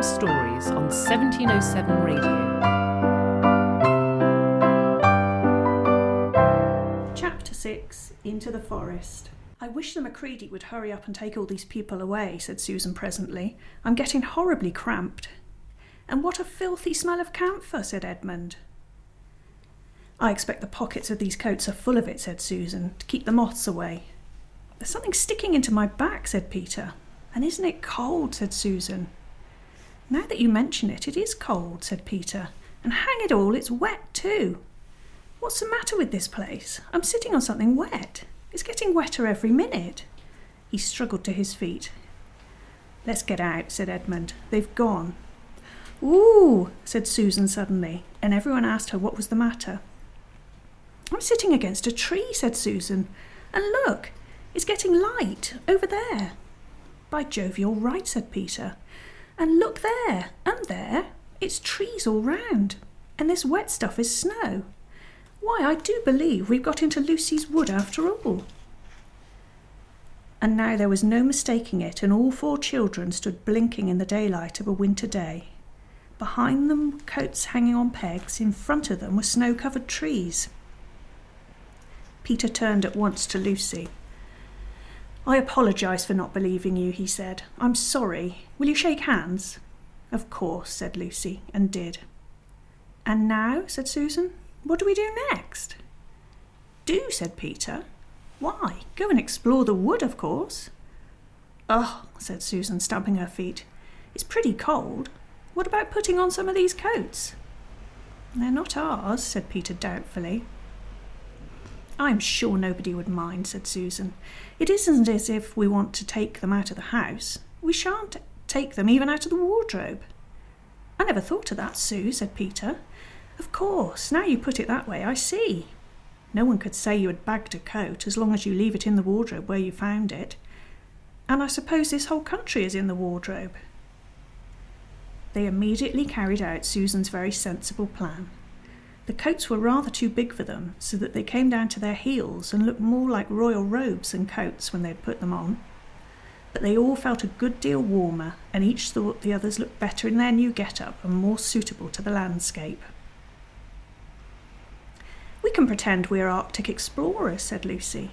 Bedtime Stories on 1707 Radio. Chapter 6 Into the Forest. I wish the Macready would hurry up and take all these people away, said Susan presently. I'm getting horribly cramped. And what a filthy smell of camphor, said Edmund. I expect the pockets of these coats are full of it, said Susan, to keep the moths away. There's something sticking into my back, said Peter. And isn't it cold, said Susan. Now that you mention it, it is cold, said Peter. And hang it all, it's wet too. What's the matter with this place? I'm sitting on something wet. It's getting wetter every minute. He struggled to his feet. Let's get out, said Edmund. They've gone. Ooh, said Susan suddenly, and everyone asked her what was the matter. I'm sitting against a tree, said Susan, and look, it's getting light over there. By Jove, you're right, said Peter. And look there, and there, it's trees all round, and this wet stuff is snow. Why, I do believe we've got into Lucy's wood after all. And now there was no mistaking it, and all four children stood blinking in the daylight of a winter day. Behind them were coats hanging on pegs, in front of them were snow covered trees. Peter turned at once to Lucy. I apologise for not believing you, he said. I'm sorry. Will you shake hands? Of course, said Lucy, and did. And now, said Susan, what do we do next? Do, said Peter. Why, go and explore the wood, of course. Oh, said Susan, stamping her feet. It's pretty cold. What about putting on some of these coats? They're not ours, said Peter doubtfully. I'm sure nobody would mind, said Susan. It isn't as if we want to take them out of the house. We shan't take them even out of the wardrobe. I never thought of that, Sue, said Peter. Of course, now you put it that way, I see. No one could say you had bagged a coat as long as you leave it in the wardrobe where you found it. And I suppose this whole country is in the wardrobe. They immediately carried out Susan's very sensible plan. The coats were rather too big for them, so that they came down to their heels and looked more like royal robes than coats when they had put them on. But they all felt a good deal warmer, and each thought the others looked better in their new get up and more suitable to the landscape. We can pretend we are Arctic explorers, said Lucy.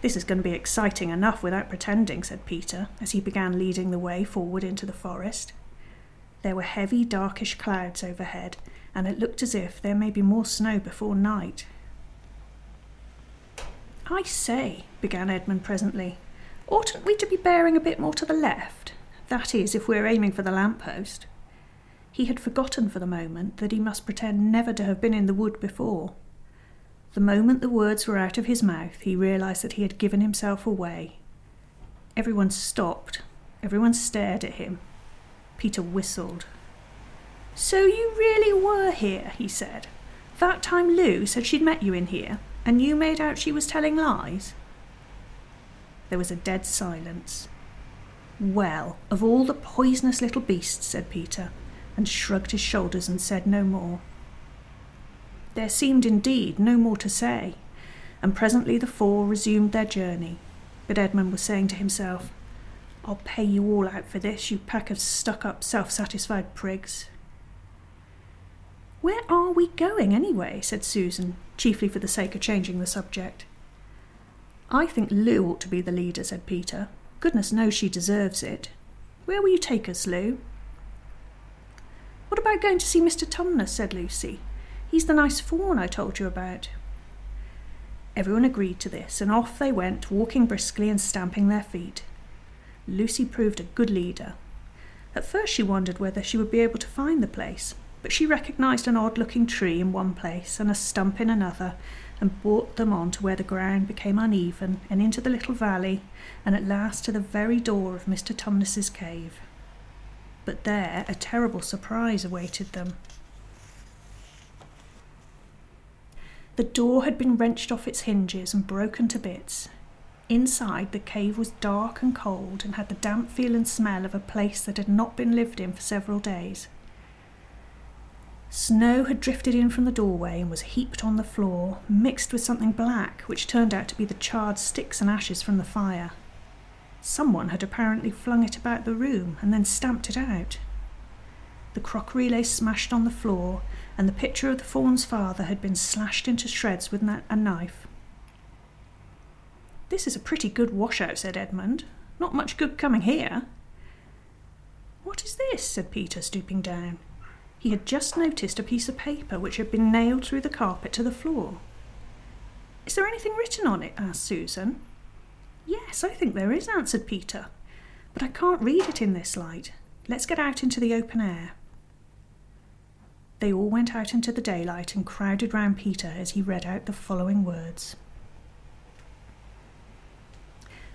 This is going to be exciting enough without pretending, said Peter, as he began leading the way forward into the forest. There were heavy, darkish clouds overhead, and it looked as if there may be more snow before night. I say, began Edmund presently, oughtn't we to be bearing a bit more to the left? That is, if we're aiming for the lamp post. He had forgotten for the moment that he must pretend never to have been in the wood before. The moment the words were out of his mouth, he realized that he had given himself away. Everyone stopped. Everyone stared at him. Peter whistled. So you really were here, he said. That time Lou said she'd met you in here, and you made out she was telling lies? There was a dead silence. Well, of all the poisonous little beasts, said Peter, and shrugged his shoulders and said no more. There seemed indeed no more to say, and presently the four resumed their journey. But Edmund was saying to himself, I'll pay you all out for this, you pack of stuck up, self satisfied prigs. Where are we going anyway? said Susan, chiefly for the sake of changing the subject. I think Lou ought to be the leader, said Peter. Goodness knows she deserves it. Where will you take us, Lou? What about going to see Mr. Tumnus? said Lucy. He's the nice faun I told you about. Everyone agreed to this, and off they went, walking briskly and stamping their feet. Lucy proved a good leader. At first she wondered whether she would be able to find the place, but she recognised an odd looking tree in one place and a stump in another, and brought them on to where the ground became uneven and into the little valley, and at last to the very door of Mr. Tumnus's cave. But there a terrible surprise awaited them. The door had been wrenched off its hinges and broken to bits. Inside, the cave was dark and cold and had the damp feel and smell of a place that had not been lived in for several days. Snow had drifted in from the doorway and was heaped on the floor, mixed with something black, which turned out to be the charred sticks and ashes from the fire. Someone had apparently flung it about the room and then stamped it out. The crockery lay smashed on the floor, and the picture of the faun's father had been slashed into shreds with a knife. This is a pretty good washout, said Edmund. Not much good coming here. What is this? said Peter, stooping down. He had just noticed a piece of paper which had been nailed through the carpet to the floor. Is there anything written on it? asked Susan. Yes, I think there is, answered Peter. But I can't read it in this light. Let's get out into the open air. They all went out into the daylight and crowded round Peter as he read out the following words.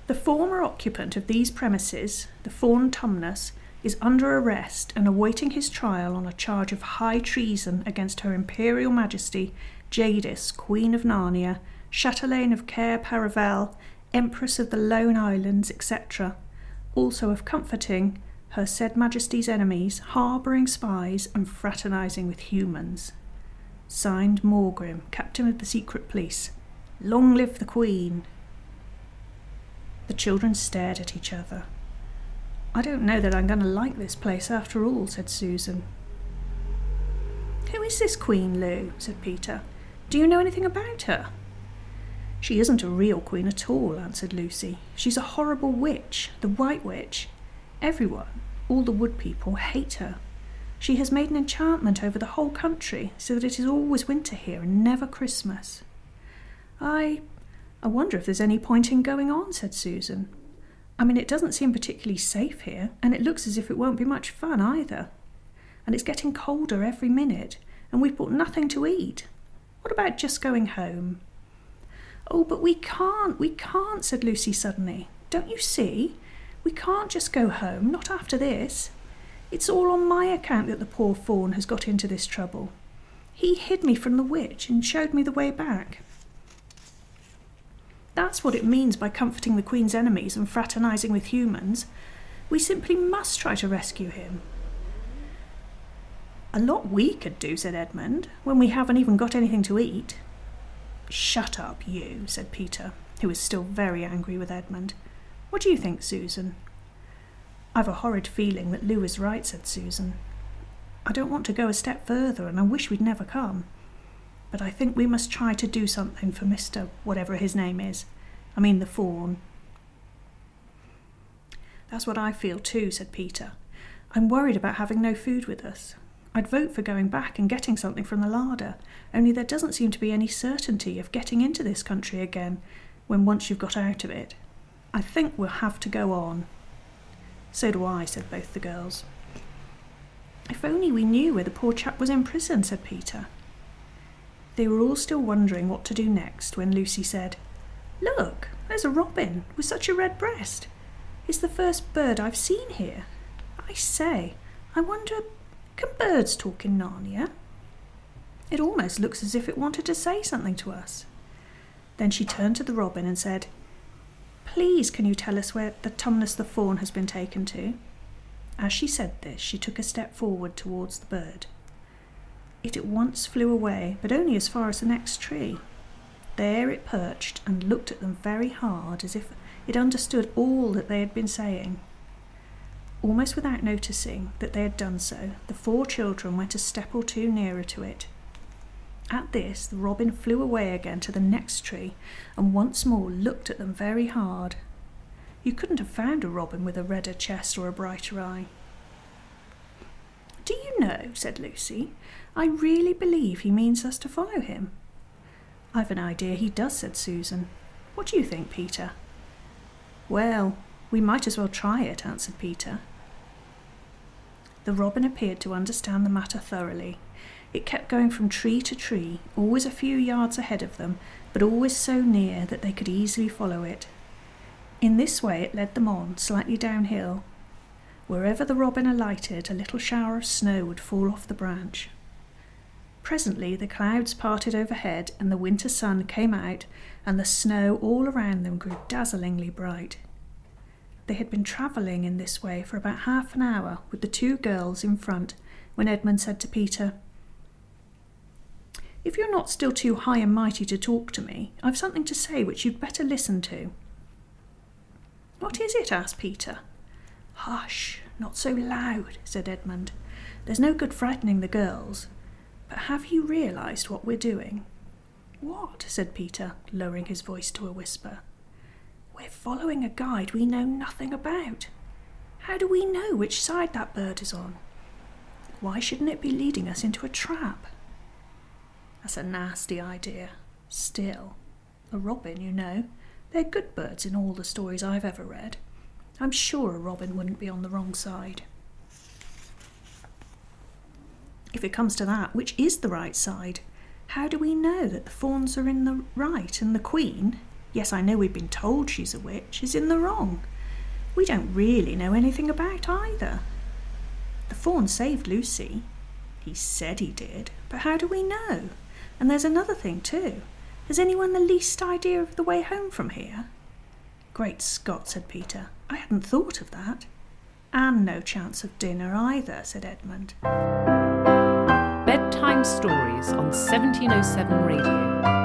The former occupant of these premises, the Faun Tumnus, is under arrest and awaiting his trial on a charge of high treason against Her Imperial Majesty Jadis, Queen of Narnia, Chatelaine of Cair Paravel, Empress of the Lone Islands, etc., also of comforting her said Majesty's enemies, harbouring spies, and fraternising with humans. Signed Maugrim, Captain of the Secret Police. Long live the Queen! The children stared at each other. I don't know that I'm going to like this place after all, said Susan. Who is this Queen Lou? said Peter. Do you know anything about her? She isn't a real queen at all, answered Lucy. She's a horrible witch, the White Witch. Everyone, all the wood people, hate her. She has made an enchantment over the whole country so that it is always winter here and never Christmas. I I wonder if there's any point in going on, said Susan. I mean, it doesn't seem particularly safe here, and it looks as if it won't be much fun either. And it's getting colder every minute, and we've brought nothing to eat. What about just going home? Oh, but we can't, we can't, said Lucy suddenly. Don't you see? We can't just go home, not after this. It's all on my account that the poor faun has got into this trouble. He hid me from the witch and showed me the way back. That's what it means by comforting the Queen's enemies and fraternising with humans. We simply must try to rescue him. A lot we could do, said Edmund, when we haven't even got anything to eat. Shut up, you, said Peter, who was still very angry with Edmund. What do you think, Susan? I've a horrid feeling that Lou is right, said Susan. I don't want to go a step further, and I wish we'd never come but I think we must try to do something for Mr. whatever his name is. I mean, the faun. That's what I feel too, said Peter. I'm worried about having no food with us. I'd vote for going back and getting something from the larder, only there doesn't seem to be any certainty of getting into this country again when once you've got out of it. I think we'll have to go on. So do I, said both the girls. If only we knew where the poor chap was in prison, said Peter. They were all still wondering what to do next when Lucy said, Look, there's a robin with such a red breast. It's the first bird I've seen here. I say, I wonder, can birds talk in Narnia? It almost looks as if it wanted to say something to us. Then she turned to the robin and said, Please, can you tell us where the Tumnus the faun has been taken to? As she said this, she took a step forward towards the bird. It at once flew away, but only as far as the next tree. There it perched and looked at them very hard, as if it understood all that they had been saying. Almost without noticing that they had done so, the four children went a step or two nearer to it. At this, the robin flew away again to the next tree and once more looked at them very hard. You couldn't have found a robin with a redder chest or a brighter eye. Know, said Lucy, I really believe he means us to follow him. I've an idea he does, said Susan. What do you think, Peter? Well, we might as well try it, answered Peter. The robin appeared to understand the matter thoroughly. It kept going from tree to tree, always a few yards ahead of them, but always so near that they could easily follow it. In this way it led them on, slightly downhill. Wherever the robin alighted, a little shower of snow would fall off the branch. Presently the clouds parted overhead, and the winter sun came out, and the snow all around them grew dazzlingly bright. They had been travelling in this way for about half an hour, with the two girls in front, when Edmund said to Peter, If you're not still too high and mighty to talk to me, I've something to say which you'd better listen to. What is it? asked Peter. Hush, not so loud, said Edmund. There's no good frightening the girls. But have you realised what we're doing? What? said Peter, lowering his voice to a whisper. We're following a guide we know nothing about. How do we know which side that bird is on? Why shouldn't it be leading us into a trap? That's a nasty idea. Still, a robin, you know. They're good birds in all the stories I've ever read. I'm sure a robin wouldn't be on the wrong side. If it comes to that, which is the right side? How do we know that the fauns are in the right and the queen, yes, I know we've been told she's a witch, is in the wrong? We don't really know anything about either. The faun saved Lucy. He said he did, but how do we know? And there's another thing too. Has anyone the least idea of the way home from here? Great Scott, said Peter. I hadn't thought of that. And no chance of dinner either, said Edmund. Bedtime Stories on 1707 Radio.